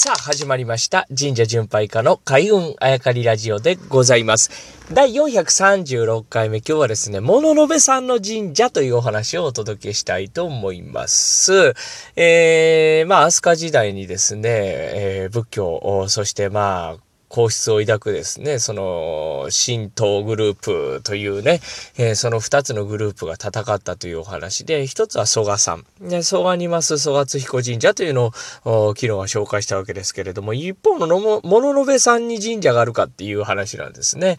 さあ、始まりました。神社巡拝家の開運あやかりラジオでございます。第436回目、今日はですね、物のべさんの神社というお話をお届けしたいと思います。えー、まあ、飛鳥時代にですね、えー仏教、そしてまあ、皇室を抱くですね、その、神道グループというね、えーその二つのグループが戦ったというお話で、一つは蘇我さん。で、蘇我にます蘇我津彦神社というのを、昨日は紹介したわけですけれども、一方ののも、物の部さんに神社があるかっていう話なんですね。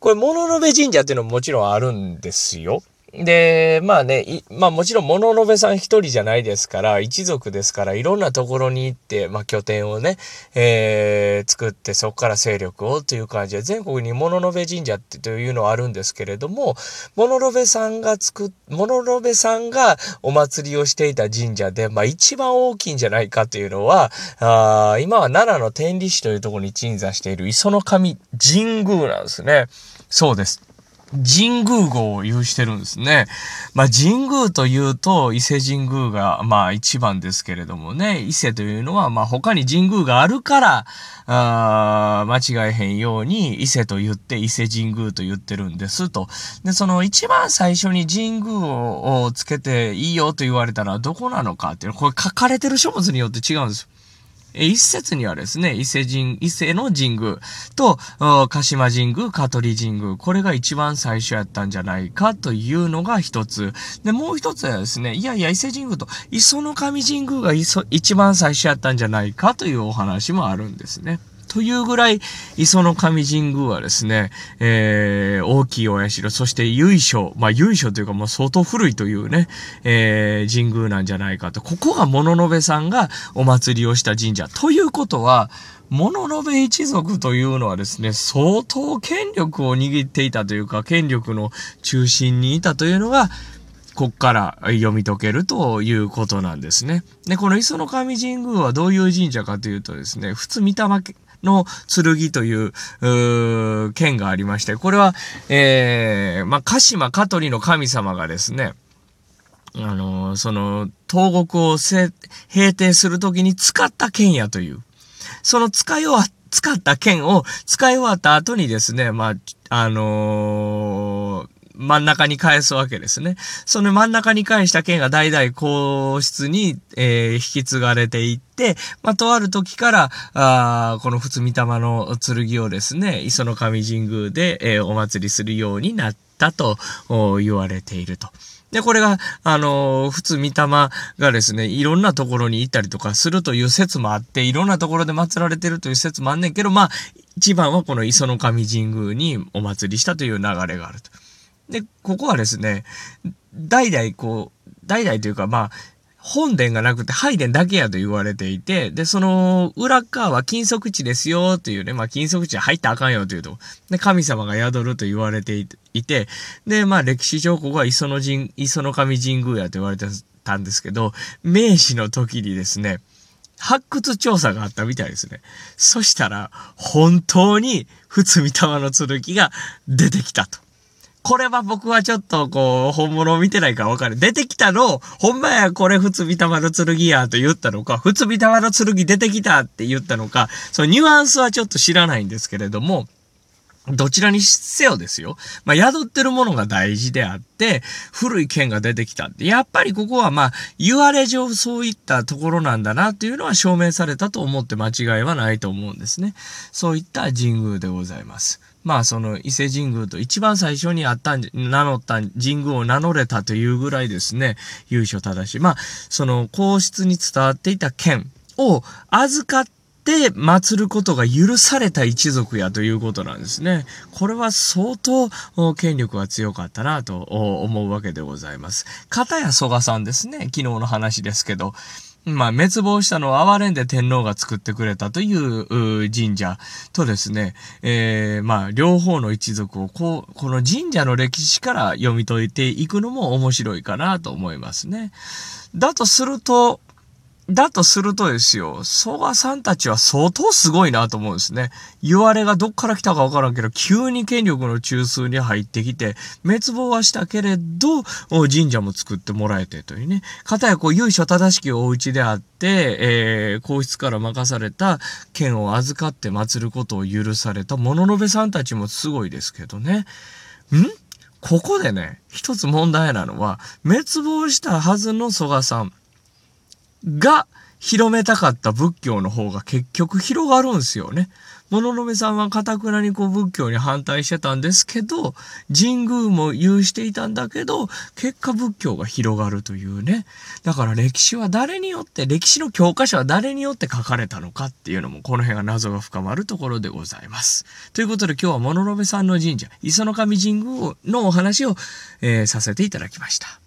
これ、物の部神社っていうのももちろんあるんですよ。で、まあね、まあもちろん物の部さん一人じゃないですから、一族ですから、いろんなところに行って、まあ拠点をね、えー作って、そこから勢力をという感じで、全国に物の部神社ってというのはあるんですけれども、物の部さんが作っ、物の部さんがお祭りをしていた神社で、まあ一番大きいんじゃないかというのは、あ今は奈良の天理市というところに鎮座している磯の神神宮なんですね。そうです。神宮号を有してるんですね。まあ、神宮というと、伊勢神宮が、まあ、一番ですけれどもね、伊勢というのは、まあ、他に神宮があるから、あ間違えへんように、伊勢と言って、伊勢神宮と言ってるんですと。で、その一番最初に神宮をつけていいよと言われたらどこなのかっていうの、これ書かれてる書物によって違うんです。え一説にはですね、伊勢神、伊勢の神宮と、鹿島神宮、香取神宮、これが一番最初やったんじゃないかというのが一つ。で、もう一つはですね、いやいや、伊勢神宮と磯の神神宮が一番最初やったんじゃないかというお話もあるんですね。というぐらい、磯の神神宮はですね、えー、大きいお社、そして由緒、まあ由緒というかもう相当古いというね、えー、神宮なんじゃないかと。ここが物部さんがお祭りをした神社。ということは、物部一族というのはですね、相当権力を握っていたというか、権力の中心にいたというのが、こっから読み解けるということなんですね。で、この磯の神神宮はどういう神社かというとですね、普通御霊の剣という、う剣がありまして、これは、えー、まあ、鹿島香取の神様がですね、あのーその、東国をせ平定するときに使った剣やという。その使い終わ、使った剣を使い終わった後にですね、まあ、あのー真ん中に返すわけですね。その真ん中に返した剣が代々皇室に、えー引き継がれていって、まあ、とある時から、あこの普通御霊の剣をですね、磯の神神宮で、えーお祭りするようになったと言われていると。で、これが、あのー普通、御霊がですね、いろんなところに行ったりとかするという説もあって、いろんなところで祀られてるという説もあんねんけど、まあ、一番はこの磯の神神宮にお祭りしたという流れがあると。で、ここはですね、代々こう、代々というかまあ、本殿がなくて拝殿だけやと言われていて、で、その裏側は金属地ですよというね、まあ金属地入ったらあかんよというと、で、神様が宿ると言われていて、で、まあ歴史上ここは磯の神、磯の神神宮やと言われてたんですけど、明治の時にですね、発掘調査があったみたいですね。そしたら、本当に、普通御霊の剣が出てきたと。これは僕はちょっとこう、本物を見てないからわかる。出てきたの、ほんまやこれふつびたまの剣やと言ったのか、ふつびたまの剣出てきたって言ったのか、そのニュアンスはちょっと知らないんですけれども、どちらにせよですよ。まあ、宿ってるものが大事であって、古い剣が出てきた。やっぱりここはまあ、言われ上そういったところなんだなっていうのは証明されたと思って間違いはないと思うんですね。そういった神宮でございます。まあ、その伊勢神宮と一番最初にあったん、名乗った神宮を名乗れたというぐらいですね、由緒正しい。まあ、その皇室に伝わっていた剣を預かって、で、祀ることが許された一族やということなんですね。これは相当権力が強かったなと思うわけでございます。片や蘇我さんですね。昨日の話ですけど。まあ、滅亡したのを哀れんで天皇が作ってくれたというう神社とですね、えー、まあ、両方の一族をこう、この神社の歴史から読み解いていくのも面白いかなと思いますね。だとすると、だとするとですよ、蘇我さんたちは相当すごいなと思うんですね。言われがどっから来たかわからんけど、急に権力の中枢に入ってきて、滅亡はしたけれど、神社も作ってもらえてというね。かたやこう、由緒正しきお家であって、えー、皇室から任された剣を預かって祀ることを許された物の部さんたちもすごいですけどね。ん？ここでね、一つ問題なのは、滅亡したはずの蘇我さん。が広めたかった仏教の方が結局広がるんですよね。物の部さんは堅くなにこう仏教に反対してたんですけど、神宮も有していたんだけど、結果仏教が広がるというね。だから歴史は誰によって、歴史の教科書は誰によって書かれたのかっていうのも、この辺が謎が深まるところでございます。ということで今日は物の部さんの神社、磯の神神宮のお話を、えー、させていただきました。